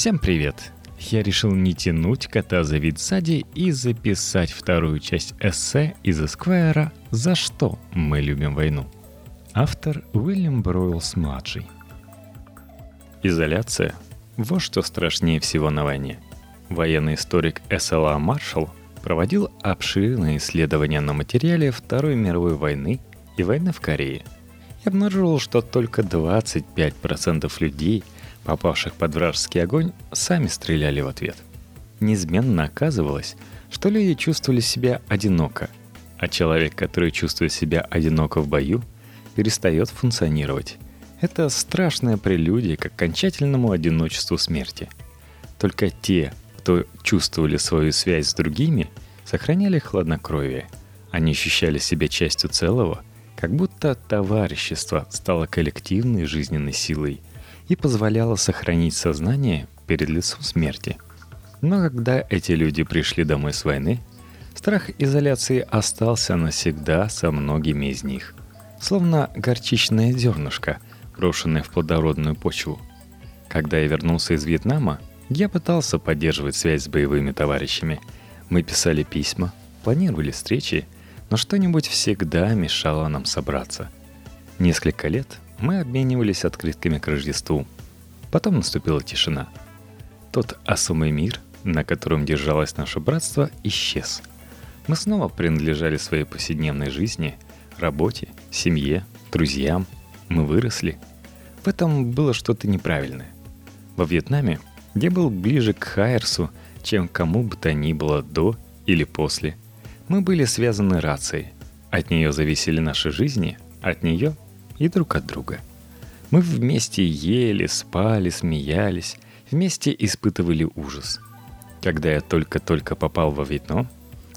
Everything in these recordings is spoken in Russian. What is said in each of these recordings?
Всем привет! Я решил не тянуть кота за вид сзади и записать вторую часть эссе из Эсквайра «За что мы любим войну». Автор Уильям Бройлс-младший. Изоляция – вот что страшнее всего на войне. Военный историк С.Л.А. Маршалл проводил обширные исследования на материале Второй мировой войны и войны в Корее и обнаружил, что только 25% людей – попавших под вражеский огонь, сами стреляли в ответ. Неизменно оказывалось, что люди чувствовали себя одиноко, а человек, который чувствует себя одиноко в бою, перестает функционировать. Это страшная прелюдия к окончательному одиночеству смерти. Только те, кто чувствовали свою связь с другими, сохраняли хладнокровие. Они ощущали себя частью целого, как будто товарищество стало коллективной жизненной силой – и позволяло сохранить сознание перед лицом смерти. Но когда эти люди пришли домой с войны, страх изоляции остался навсегда со многими из них, словно горчичное зернышко, брошенное в плодородную почву. Когда я вернулся из Вьетнама, я пытался поддерживать связь с боевыми товарищами. Мы писали письма, планировали встречи, но что-нибудь всегда мешало нам собраться. Несколько лет мы обменивались открытками к Рождеству. Потом наступила тишина. Тот особый мир, на котором держалось наше братство, исчез. Мы снова принадлежали своей повседневной жизни, работе, семье, друзьям. Мы выросли. В этом было что-то неправильное. Во Вьетнаме я был ближе к Хайерсу, чем кому бы то ни было до или после. Мы были связаны рацией. От нее зависели наши жизни, от нее и друг от друга. Мы вместе ели, спали, смеялись, вместе испытывали ужас. Когда я только-только попал во Вьетнам,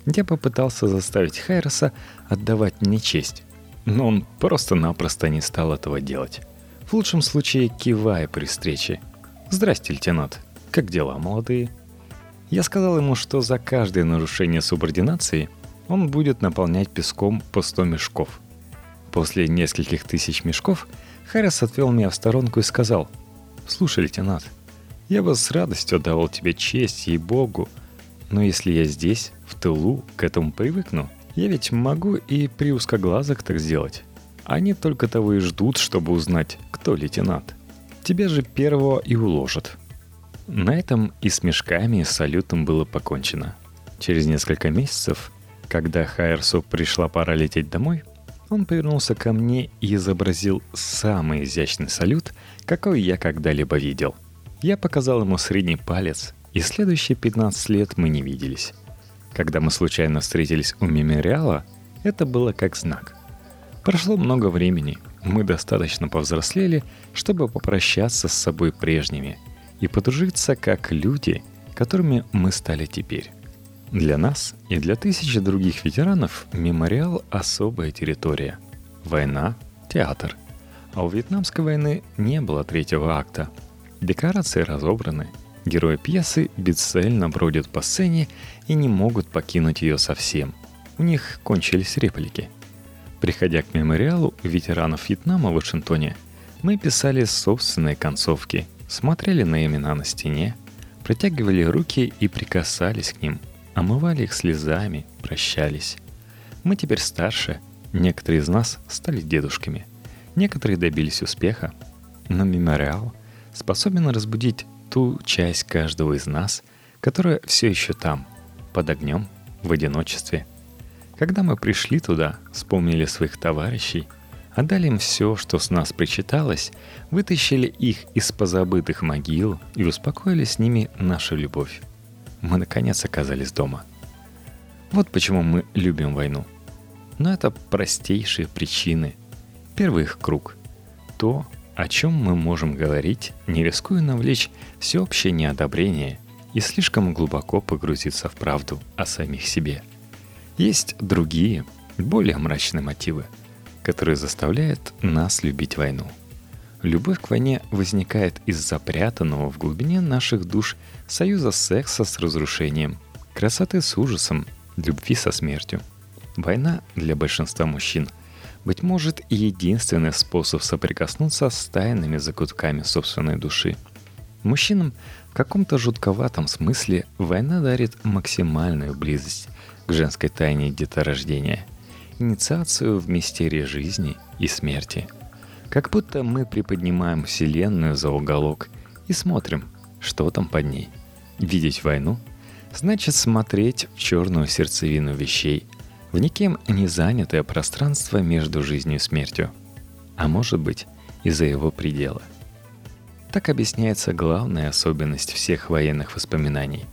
я попытался заставить Хайроса отдавать мне честь, но он просто-напросто не стал этого делать. В лучшем случае кивая при встрече. «Здрасте, лейтенант. Как дела, молодые?» Я сказал ему, что за каждое нарушение субординации он будет наполнять песком по 100 мешков. После нескольких тысяч мешков Харрис отвел меня в сторонку и сказал, «Слушай, лейтенант, я бы с радостью отдавал тебе честь, ей-богу, но если я здесь, в тылу, к этому привыкну, я ведь могу и при узкоглазок так сделать. Они только того и ждут, чтобы узнать, кто лейтенант. Тебя же первого и уложат». На этом и с мешками, и с салютом было покончено. Через несколько месяцев, когда Хайерсу пришла пора лететь домой, он повернулся ко мне и изобразил самый изящный салют, какой я когда-либо видел. Я показал ему средний палец, и следующие 15 лет мы не виделись. Когда мы случайно встретились у мемориала, это было как знак. Прошло много времени, мы достаточно повзрослели, чтобы попрощаться с собой прежними и подружиться как люди, которыми мы стали теперь. Для нас и для тысяч других ветеранов мемориал – особая территория. Война – театр. А у Вьетнамской войны не было третьего акта. Декорации разобраны, герои пьесы бесцельно бродят по сцене и не могут покинуть ее совсем. У них кончились реплики. Приходя к мемориалу ветеранов Вьетнама в Вашингтоне, мы писали собственные концовки, смотрели на имена на стене, протягивали руки и прикасались к ним – омывали их слезами, прощались. Мы теперь старше, некоторые из нас стали дедушками, некоторые добились успеха, но мемориал способен разбудить ту часть каждого из нас, которая все еще там, под огнем, в одиночестве. Когда мы пришли туда, вспомнили своих товарищей, отдали им все, что с нас причиталось, вытащили их из позабытых могил и успокоили с ними нашу любовь мы наконец оказались дома. Вот почему мы любим войну. Но это простейшие причины. Первый их круг. То, о чем мы можем говорить, не рискуя навлечь всеобщее неодобрение и слишком глубоко погрузиться в правду о самих себе. Есть другие, более мрачные мотивы, которые заставляют нас любить войну – Любовь к войне возникает из запрятанного в глубине наших душ союза секса с разрушением, красоты с ужасом, любви со смертью. Война для большинства мужчин, быть может, и единственный способ соприкоснуться с тайными закутками собственной души. Мужчинам в каком-то жутковатом смысле война дарит максимальную близость к женской тайне деторождения, инициацию в мистерии жизни и смерти. Как будто мы приподнимаем Вселенную за уголок и смотрим, что там под ней. Видеть войну значит смотреть в черную сердцевину вещей, в никем не занятое пространство между жизнью и смертью. А может быть, и за его пределы. Так объясняется главная особенность всех военных воспоминаний.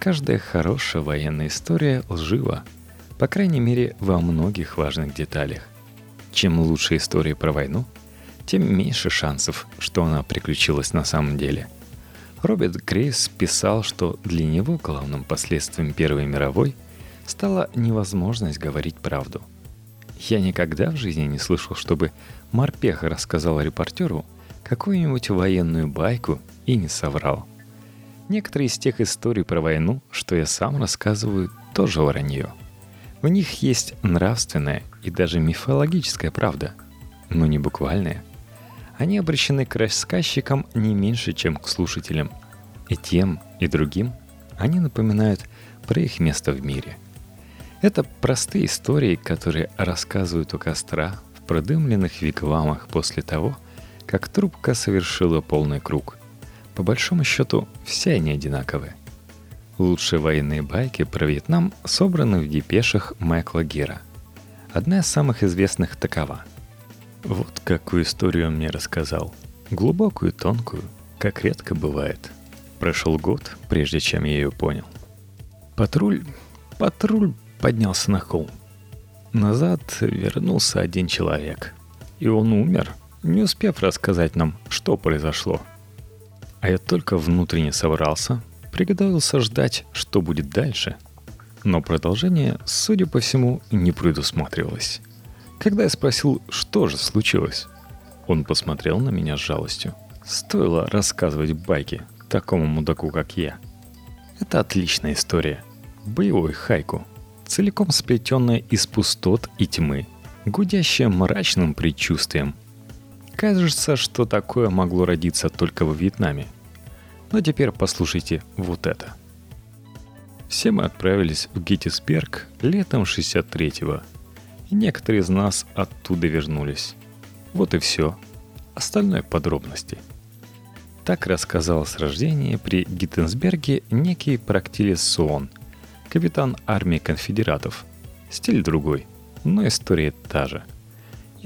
Каждая хорошая военная история лжива, по крайней мере, во многих важных деталях. Чем лучше история про войну, тем меньше шансов, что она приключилась на самом деле. Роберт Грейс писал, что для него главным последствием Первой мировой стала невозможность говорить правду. Я никогда в жизни не слышал, чтобы Марпех рассказал репортеру, какую-нибудь военную байку и не соврал. Некоторые из тех историй про войну, что я сам рассказываю, тоже вранье. В них есть нравственная и даже мифологическая правда, но не буквальная. Они обращены к рассказчикам не меньше, чем к слушателям. И тем, и другим они напоминают про их место в мире. Это простые истории, которые рассказывают у костра в продымленных вигвамах после того, как трубка совершила полный круг. По большому счету, все они одинаковые. Лучшие военные байки про Вьетнам собраны в депешах Майкла Гера. Одна из самых известных такова. Вот какую историю он мне рассказал. Глубокую, тонкую, как редко бывает. Прошел год, прежде чем я ее понял. Патруль... Патруль поднялся на холм. Назад вернулся один человек. И он умер — не успев рассказать нам, что произошло. А я только внутренне собрался, приготовился ждать, что будет дальше. Но продолжение, судя по всему, не предусматривалось. Когда я спросил, что же случилось, он посмотрел на меня с жалостью. Стоило рассказывать байки такому мудаку, как я. Это отличная история. Боевой хайку, целиком сплетенная из пустот и тьмы, гудящая мрачным предчувствием – Кажется, что такое могло родиться только во Вьетнаме. Но теперь послушайте вот это. Все мы отправились в Геттисберг летом 63-го. И некоторые из нас оттуда вернулись. Вот и все. Остальное подробности. Так рассказал с рождения при Гиттенсберге некий Практилис Суон, капитан армии конфедератов. Стиль другой, но история та же –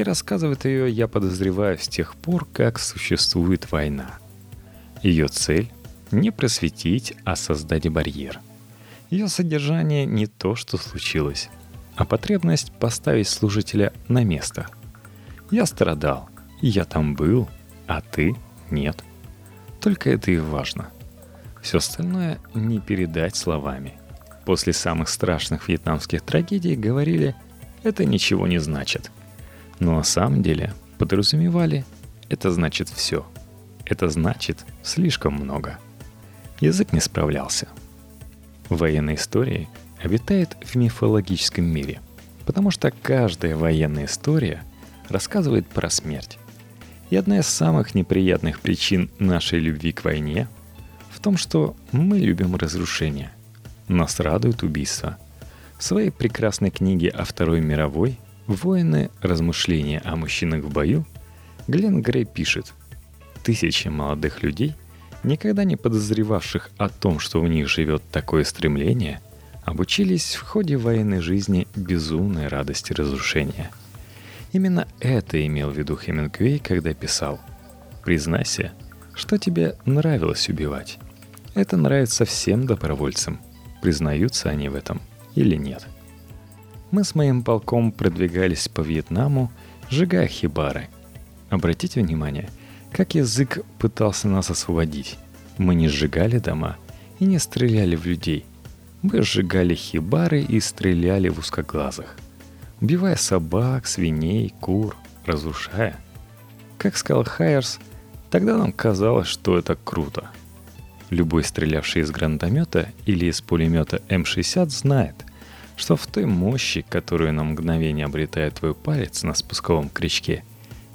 и рассказывает ее, я подозреваю, с тех пор, как существует война. Ее цель — не просветить, а создать барьер. Ее содержание не то, что случилось, а потребность поставить служителя на место. Я страдал, я там был, а ты — нет. Только это и важно. Все остальное не передать словами. После самых страшных вьетнамских трагедий говорили, это ничего не значит — но на самом деле подразумевали «это значит все». Это значит слишком много. Язык не справлялся. Военная история обитает в мифологическом мире, потому что каждая военная история рассказывает про смерть. И одна из самых неприятных причин нашей любви к войне в том, что мы любим разрушение. Нас радует убийство. В своей прекрасной книге о Второй мировой «Воины. Размышления о мужчинах в бою» Глен Грей пишет, «Тысячи молодых людей, никогда не подозревавших о том, что в них живет такое стремление, обучились в ходе военной жизни безумной радости разрушения». Именно это имел в виду Хемингуэй, когда писал «Признайся, что тебе нравилось убивать. Это нравится всем добровольцам. Признаются они в этом или нет?» – мы с моим полком продвигались по Вьетнаму, сжигая хибары. Обратите внимание, как язык пытался нас освободить. Мы не сжигали дома и не стреляли в людей. Мы сжигали хибары и стреляли в узкоглазых. Убивая собак, свиней, кур, разрушая. Как сказал Хайерс, тогда нам казалось, что это круто. Любой стрелявший из гранатомета или из пулемета М-60 знает – что в той мощи, которую на мгновение обретает твой палец на спусковом крючке,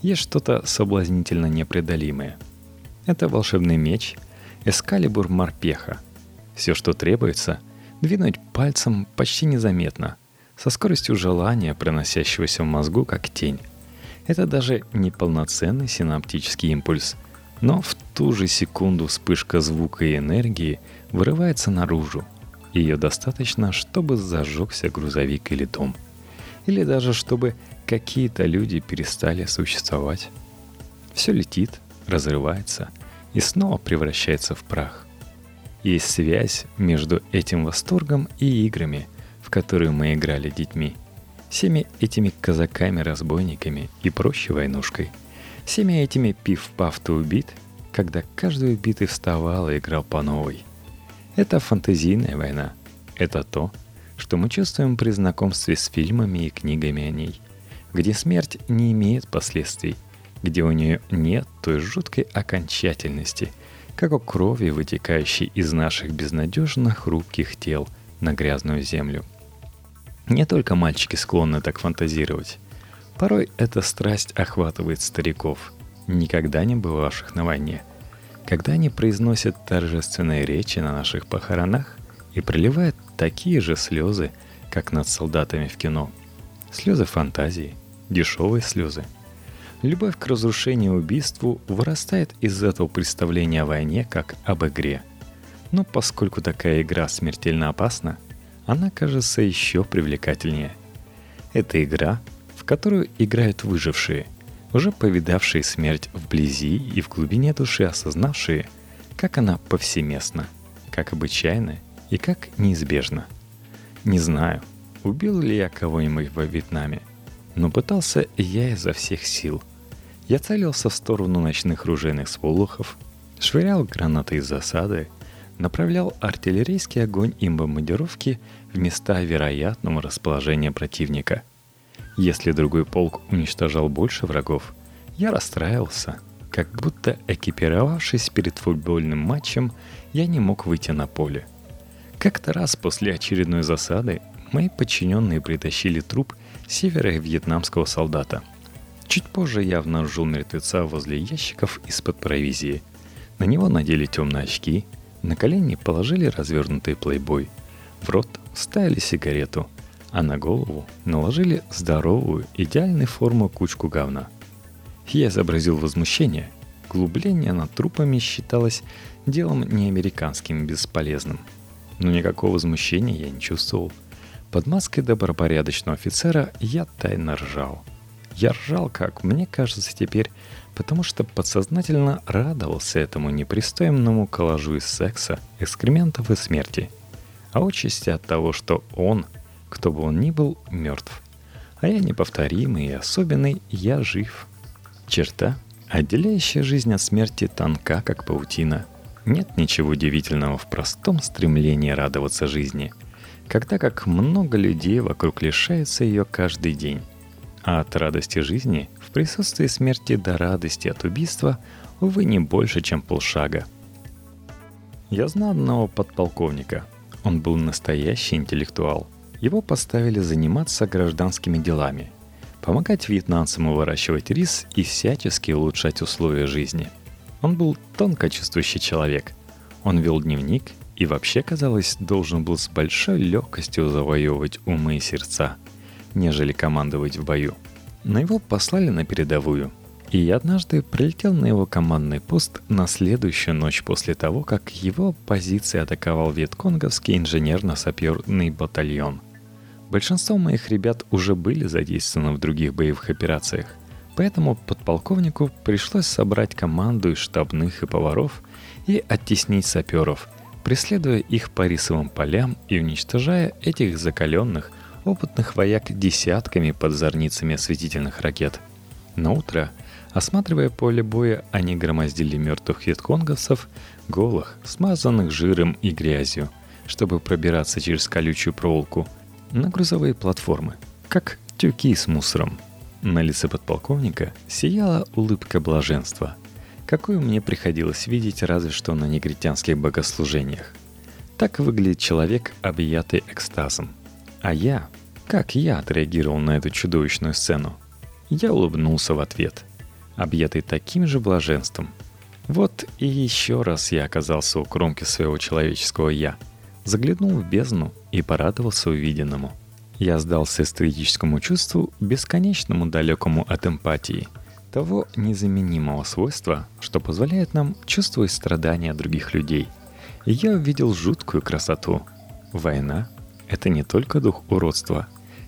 есть что-то соблазнительно непреодолимое. Это волшебный меч, Эскалибур Марпеха. Все, что требуется, двинуть пальцем почти незаметно, со скоростью желания, проносящегося в мозгу как тень. Это даже не полноценный синаптический импульс, но в ту же секунду вспышка звука и энергии вырывается наружу. Ее достаточно, чтобы зажегся грузовик или дом. Или даже чтобы какие-то люди перестали существовать. Все летит, разрывается и снова превращается в прах. Есть связь между этим восторгом и играми, в которые мы играли детьми. Всеми этими казаками-разбойниками и проще войнушкой. Всеми этими пив-паф ты убит, когда каждый убитый вставал и играл по новой. Это фантазийная война. Это то, что мы чувствуем при знакомстве с фильмами и книгами о ней, где смерть не имеет последствий, где у нее нет той жуткой окончательности, как у крови, вытекающей из наших безнадежно хрупких тел на грязную землю. Не только мальчики склонны так фантазировать. Порой эта страсть охватывает стариков, никогда не бывавших на войне. Когда они произносят торжественные речи на наших похоронах и проливают такие же слезы, как над солдатами в кино. Слезы фантазии, дешевые слезы – Любовь к разрушению и убийству вырастает из этого представления о войне как об игре. Но поскольку такая игра смертельно опасна, она кажется еще привлекательнее. Это игра, в которую играют выжившие, уже повидавшие смерть вблизи и в глубине души осознавшие, как она повсеместна, как обычайна и как неизбежна. Не знаю, убил ли я кого-нибудь во Вьетнаме – но пытался я изо всех сил. Я целился в сторону ночных ружейных сполохов, швырял гранаты из засады, направлял артиллерийский огонь и бомбардировки в места вероятного расположения противника. Если другой полк уничтожал больше врагов, я расстраивался, как будто экипировавшись перед футбольным матчем, я не мог выйти на поле. Как-то раз после очередной засады мои подчиненные притащили труп северо-вьетнамского солдата. Чуть позже я обнаружил мертвеца возле ящиков из-под провизии. На него надели темные очки, на колени положили развернутый плейбой, в рот ставили сигарету, а на голову наложили здоровую, идеальной форму кучку говна. Я изобразил возмущение. Глубление над трупами считалось делом не американским и бесполезным. Но никакого возмущения я не чувствовал – под маской добропорядочного офицера я тайно ржал. Я ржал, как мне кажется теперь, потому что подсознательно радовался этому непристойному коллажу из секса, экскрементов и смерти. А отчасти от того, что он, кто бы он ни был, мертв. А я неповторимый и особенный, я жив. Черта, отделяющая жизнь от смерти, тонка, как паутина. Нет ничего удивительного в простом стремлении радоваться жизни – когда как много людей вокруг лишается ее каждый день. А от радости жизни в присутствии смерти до радости от убийства, увы, не больше, чем полшага. Я знал одного подполковника. Он был настоящий интеллектуал. Его поставили заниматься гражданскими делами, помогать вьетнамцам выращивать рис и всячески улучшать условия жизни. Он был тонко чувствующий человек. Он вел дневник и вообще, казалось, должен был с большой легкостью завоевывать умы и сердца, нежели командовать в бою. Но его послали на передовую, и однажды прилетел на его командный пост на следующую ночь после того, как его позиции атаковал вьетконговский инженерно-саперный батальон. Большинство моих ребят уже были задействованы в других боевых операциях, поэтому подполковнику пришлось собрать команду из штабных и поваров и оттеснить саперов – преследуя их по рисовым полям и уничтожая этих закаленных, опытных вояк десятками под зорницами осветительных ракет. На утро, осматривая поле боя, они громоздили мертвых вьетконговцев, голых, смазанных жиром и грязью, чтобы пробираться через колючую проволоку на грузовые платформы, как тюки с мусором. На лице подполковника сияла улыбка блаженства – какую мне приходилось видеть разве что на негритянских богослужениях. Так выглядит человек, объятый экстазом. А я, как я отреагировал на эту чудовищную сцену? Я улыбнулся в ответ, объятый таким же блаженством. Вот и еще раз я оказался у кромки своего человеческого «я», заглянул в бездну и порадовался увиденному. Я сдался эстетическому чувству, бесконечному далекому от эмпатии, того незаменимого свойства, что позволяет нам чувствовать страдания других людей. И я увидел жуткую красоту. Война — это не только дух уродства,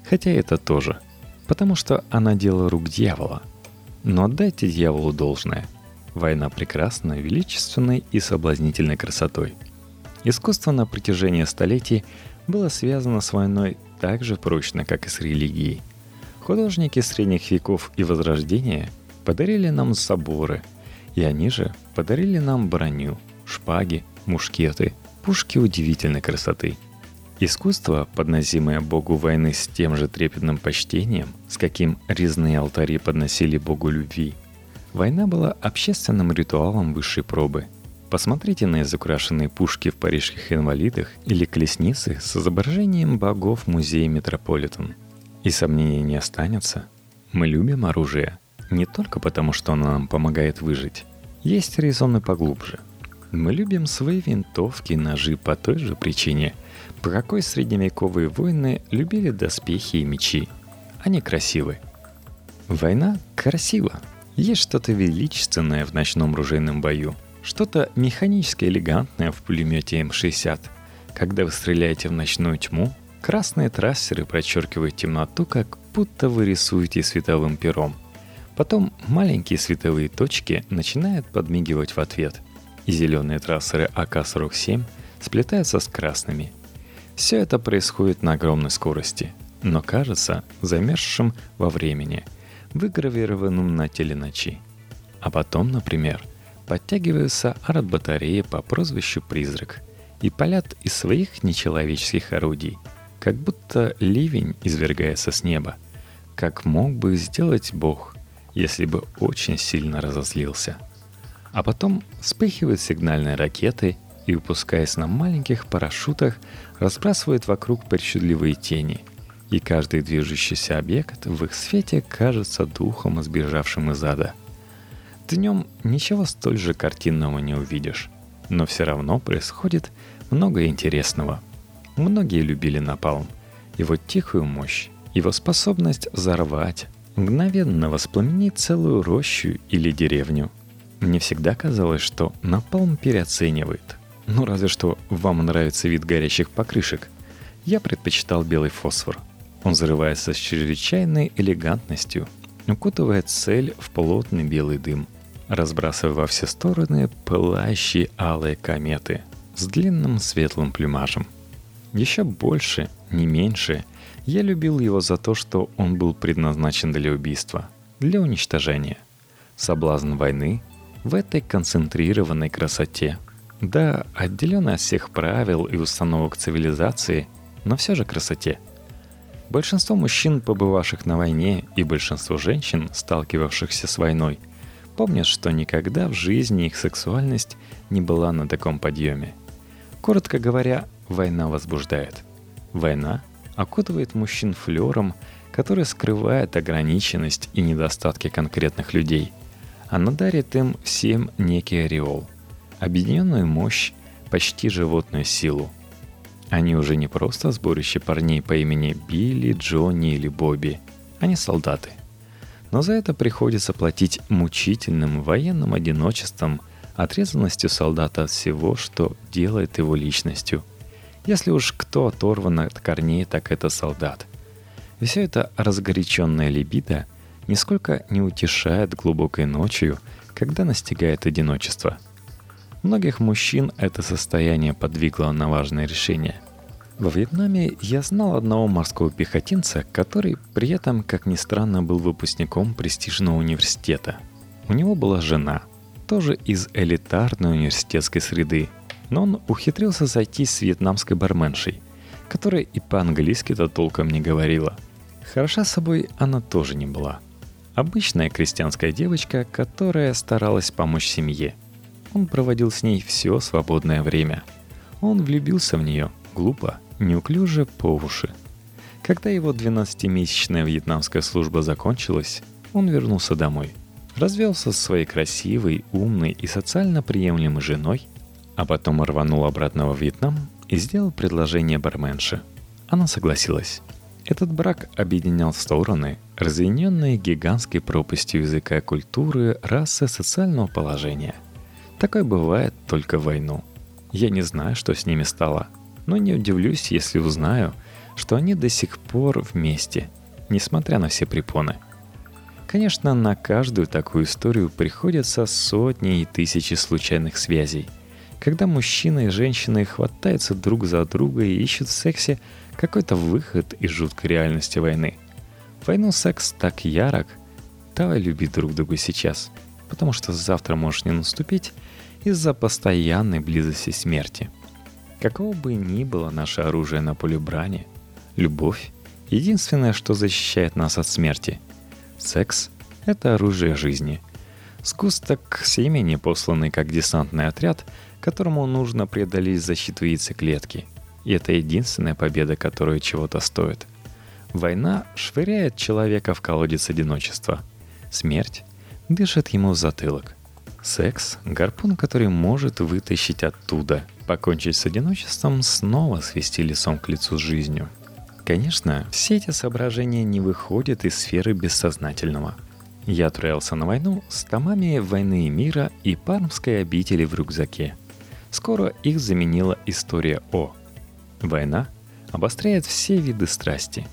хотя это тоже, потому что она дело рук дьявола. Но отдайте дьяволу должное — Война прекрасна, величественной и соблазнительной красотой. Искусство на протяжении столетий было связано с войной так же прочно, как и с религией. Художники средних веков и Возрождения подарили нам соборы, и они же подарили нам броню, шпаги, мушкеты, пушки удивительной красоты. Искусство, подносимое Богу войны с тем же трепетным почтением, с каким резные алтари подносили Богу любви – Война была общественным ритуалом высшей пробы. Посмотрите на изукрашенные пушки в парижских инвалидах или колесницы с изображением богов музея Метрополитен. И сомнений не останется. Мы любим оружие не только потому, что оно нам помогает выжить. Есть резоны поглубже. Мы любим свои винтовки и ножи по той же причине, по какой средневековые войны любили доспехи и мечи. Они красивы. Война красива. Есть что-то величественное в ночном ружейном бою, что-то механически элегантное в пулемете М60. Когда вы стреляете в ночную тьму, красные трассеры прочеркивают темноту, как будто вы рисуете световым пером. Потом маленькие световые точки начинают подмигивать в ответ, и зеленые трассеры АК-47 сплетаются с красными. Все это происходит на огромной скорости, но кажется замерзшим во времени – выгравированным на теле ночи. А потом, например, подтягиваются арт-батареи по прозвищу «Призрак» и палят из своих нечеловеческих орудий, как будто ливень извергается с неба, как мог бы сделать Бог, если бы очень сильно разозлился. А потом вспыхивают сигнальные ракеты и, выпускаясь на маленьких парашютах, разбрасывают вокруг причудливые тени – и каждый движущийся объект в их свете кажется духом, сбежавшим из ада. Днем ничего столь же картинного не увидишь, но все равно происходит много интересного. Многие любили напалм, его тихую мощь, его способность взорвать, мгновенно воспламенить целую рощу или деревню. Мне всегда казалось, что напалм переоценивает. Ну разве что вам нравится вид горящих покрышек. Я предпочитал белый фосфор – он взрывается с чрезвычайной элегантностью, укутывая цель в плотный белый дым, разбрасывая во все стороны пылающие алые кометы с длинным светлым плюмажем. Еще больше, не меньше, я любил его за то, что он был предназначен для убийства, для уничтожения. Соблазн войны в этой концентрированной красоте. Да, отделенной от всех правил и установок цивилизации, но все же красоте – Большинство мужчин, побывавших на войне, и большинство женщин, сталкивавшихся с войной, помнят, что никогда в жизни их сексуальность не была на таком подъеме. Коротко говоря, война возбуждает. Война окутывает мужчин флером, который скрывает ограниченность и недостатки конкретных людей. Она дарит им всем некий ореол, объединенную мощь, почти животную силу – они уже не просто сборище парней по имени Билли, Джонни или Бобби. Они солдаты. Но за это приходится платить мучительным военным одиночеством, отрезанностью солдата от всего, что делает его личностью. Если уж кто оторван от корней, так это солдат. И все это разгоряченная либидо нисколько не утешает глубокой ночью, когда настигает одиночество – Многих мужчин это состояние подвигло на важное решение. Во Вьетнаме я знал одного морского пехотинца, который при этом, как ни странно, был выпускником престижного университета. У него была жена, тоже из элитарной университетской среды, но он ухитрился зайти с вьетнамской барменшей, которая и по-английски-то толком не говорила. Хороша собой она тоже не была. Обычная крестьянская девочка, которая старалась помочь семье – он проводил с ней все свободное время. Он влюбился в нее, глупо, неуклюже, по уши. Когда его 12-месячная вьетнамская служба закончилась, он вернулся домой. развелся со своей красивой, умной и социально приемлемой женой, а потом рванул обратно во Вьетнам и сделал предложение барменше. Она согласилась. Этот брак объединял стороны, разъединенные гигантской пропастью языка культуры, расы, социального положения. Такое бывает только в войну. Я не знаю, что с ними стало, но не удивлюсь, если узнаю, что они до сих пор вместе, несмотря на все препоны. Конечно, на каждую такую историю приходятся сотни и тысячи случайных связей, когда мужчина и женщина хватаются друг за друга и ищут в сексе какой-то выход из жуткой реальности войны. войну секс так ярок. Давай любить друг друга сейчас, потому что завтра может не наступить из-за постоянной близости смерти. Какого бы ни было наше оружие на поле брани, любовь — единственное, что защищает нас от смерти. Секс — это оружие жизни. Сгусток семени, посланный как десантный отряд, которому нужно преодолеть защиту яйцеклетки — и это единственная победа, которая чего-то стоит. Война швыряет человека в колодец одиночества. Смерть дышит ему в затылок. Секс — гарпун, который может вытащить оттуда, покончить с одиночеством, снова свести лицом к лицу с жизнью. Конечно, все эти соображения не выходят из сферы бессознательного. Я отправился на войну с томами «Войны и мира» и «Пармской обители» в рюкзаке. Скоро их заменила история О — Война обостряет все виды страсти.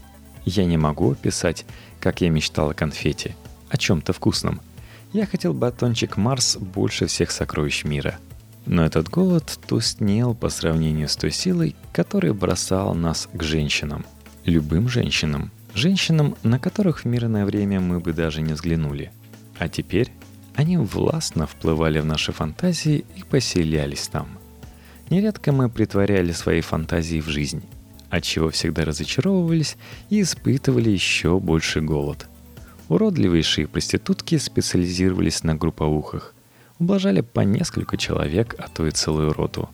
Я не могу описать, как я мечтал о конфете, о чем-то вкусном. Я хотел батончик Марс больше всех сокровищ мира. Но этот голод тускнел по сравнению с той силой, которая бросала нас к женщинам. Любым женщинам. Женщинам, на которых в мирное время мы бы даже не взглянули. А теперь они властно вплывали в наши фантазии и поселялись там – Нередко мы притворяли свои фантазии в жизнь, отчего всегда разочаровывались и испытывали еще больше голод. Уродливейшие проститутки специализировались на групповухах, ублажали по несколько человек, а то и целую роту.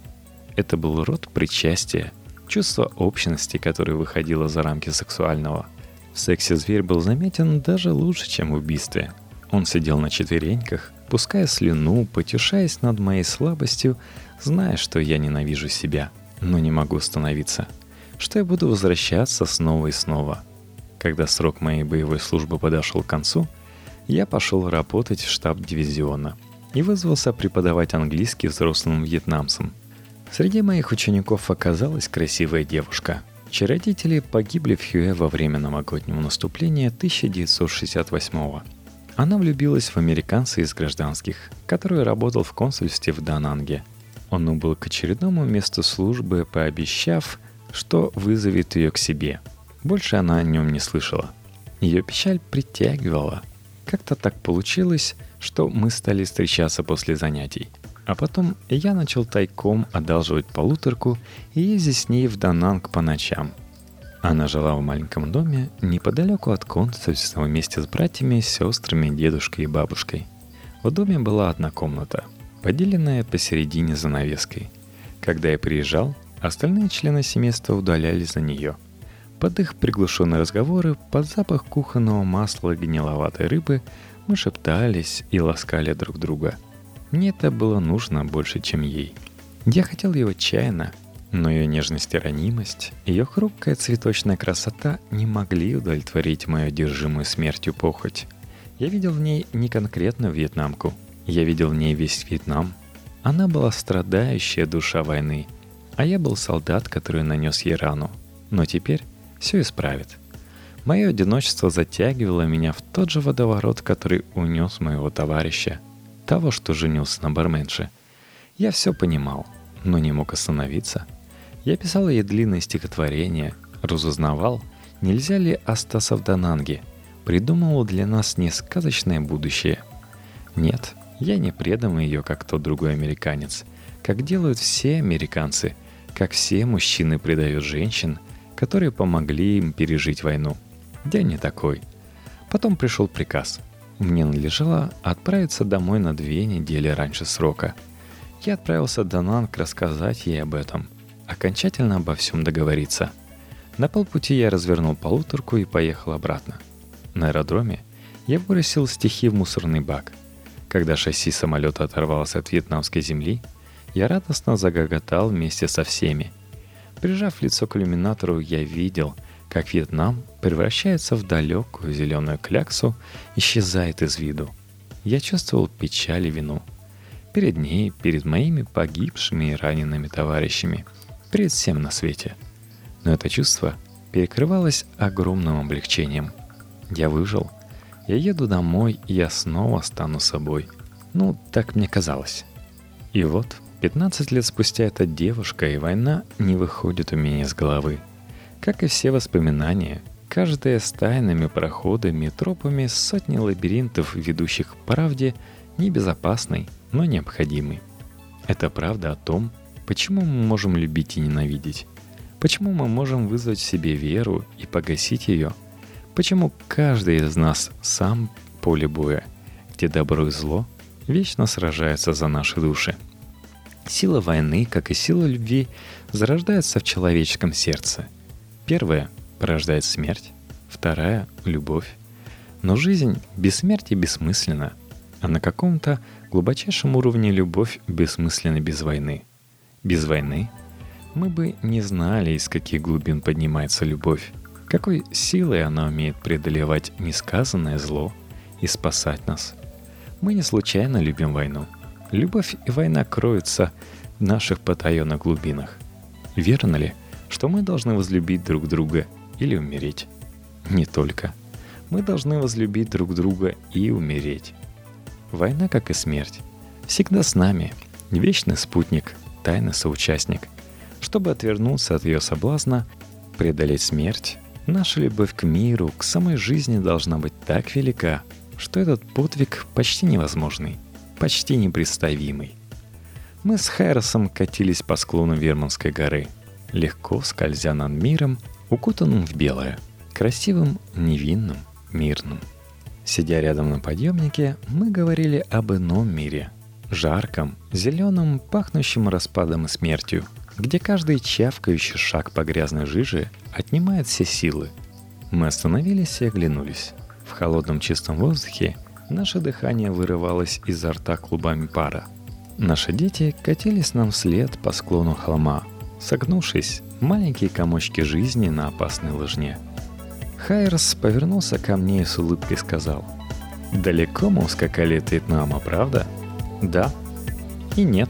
Это был род причастия, чувство общности, которое выходило за рамки сексуального. В сексе зверь был заметен даже лучше, чем в убийстве. Он сидел на четвереньках, пуская слюну, потешаясь над моей слабостью, зная, что я ненавижу себя, но не могу остановиться, что я буду возвращаться снова и снова. Когда срок моей боевой службы подошел к концу, я пошел работать в штаб дивизиона и вызвался преподавать английский взрослым вьетнамцам. Среди моих учеников оказалась красивая девушка, чьи родители погибли в Хюэ во время новогоднего наступления 1968 года. Она влюбилась в американца из гражданских, который работал в консульстве в Дананге – он убыл к очередному месту службы, пообещав, что вызовет ее к себе. Больше она о нем не слышала. Ее печаль притягивала. Как-то так получилось, что мы стали встречаться после занятий. А потом я начал тайком одалживать полуторку и ездить с ней в Дананг по ночам. Она жила в маленьком доме неподалеку от консульства вместе с братьями, сестрами, дедушкой и бабушкой. В доме была одна комната – поделенная посередине занавеской. Когда я приезжал, остальные члены семейства удалялись за нее. Под их приглушенные разговоры, под запах кухонного масла и гниловатой рыбы мы шептались и ласкали друг друга. Мне это было нужно больше, чем ей. Я хотел ее отчаянно, но ее нежность и ранимость, ее хрупкая цветочная красота не могли удовлетворить мою одержимую смертью похоть. Я видел в ней не конкретно вьетнамку — я видел в ней весь Вьетнам. Она была страдающая душа войны, а я был солдат, который нанес ей рану. Но теперь все исправит. Мое одиночество затягивало меня в тот же водоворот, который унес моего товарища, того, что женился на барменше. Я все понимал, но не мог остановиться. Я писал ей длинные стихотворения, разузнавал, нельзя ли остаться в Дананге, придумывал для нас не сказочное будущее. Нет, я не предам ее, как тот другой американец, как делают все американцы, как все мужчины предают женщин, которые помогли им пережить войну. Я не такой. Потом пришел приказ. Мне надлежало отправиться домой на две недели раньше срока. Я отправился до Нанг рассказать ей об этом, окончательно обо всем договориться. На полпути я развернул полуторку и поехал обратно. На аэродроме Я бросил стихи в мусорный бак. Когда шасси самолета оторвалось от вьетнамской земли, я радостно загоготал вместе со всеми. Прижав лицо к иллюминатору, я видел, как Вьетнам превращается в далекую зеленую кляксу, исчезает из виду. Я чувствовал печаль и вину. Перед ней, перед моими погибшими и ранеными товарищами, перед всем на свете. Но это чувство перекрывалось огромным облегчением. Я выжил. Я еду домой, и я снова стану собой. Ну, так мне казалось. И вот, 15 лет спустя эта девушка и война не выходит у меня из головы. Как и все воспоминания, каждая с тайными проходами, тропами, сотни лабиринтов, ведущих к правде, небезопасной, но необходимой. Это правда о том, почему мы можем любить и ненавидеть, почему мы можем вызвать в себе веру и погасить ее, почему каждый из нас сам поле боя, где добро и зло вечно сражаются за наши души – Сила войны, как и сила любви, зарождается в человеческом сердце. Первая порождает смерть, вторая — любовь. Но жизнь без смерти бессмысленна, а на каком-то глубочайшем уровне любовь бессмысленна без войны. Без войны мы бы не знали, из каких глубин поднимается любовь, какой силой она умеет преодолевать несказанное зло и спасать нас. Мы не случайно любим войну — Любовь и война кроются в наших потаенных глубинах. Верно ли, что мы должны возлюбить друг друга или умереть? Не только. Мы должны возлюбить друг друга и умереть. Война, как и смерть, всегда с нами, вечный спутник, тайный соучастник. Чтобы отвернуться от ее соблазна, преодолеть смерть, наша любовь к миру, к самой жизни должна быть так велика, что этот подвиг почти невозможный – почти непредставимый. Мы с Хэррисом катились по склону Верманской горы, легко скользя над миром, укутанным в белое, красивым, невинным, мирным. Сидя рядом на подъемнике, мы говорили об ином мире, жарком, зеленом, пахнущем распадом и смертью, где каждый чавкающий шаг по грязной жиже отнимает все силы. Мы остановились и оглянулись. В холодном чистом воздухе Наше дыхание вырывалось изо рта клубами пара. Наши дети катились нам вслед по склону холма, согнувшись, маленькие комочки жизни на опасной лыжне. Хайерс повернулся ко мне и с улыбкой сказал. «Далеко мы ускакали от Вьетнама, правда?» «Да» и «нет».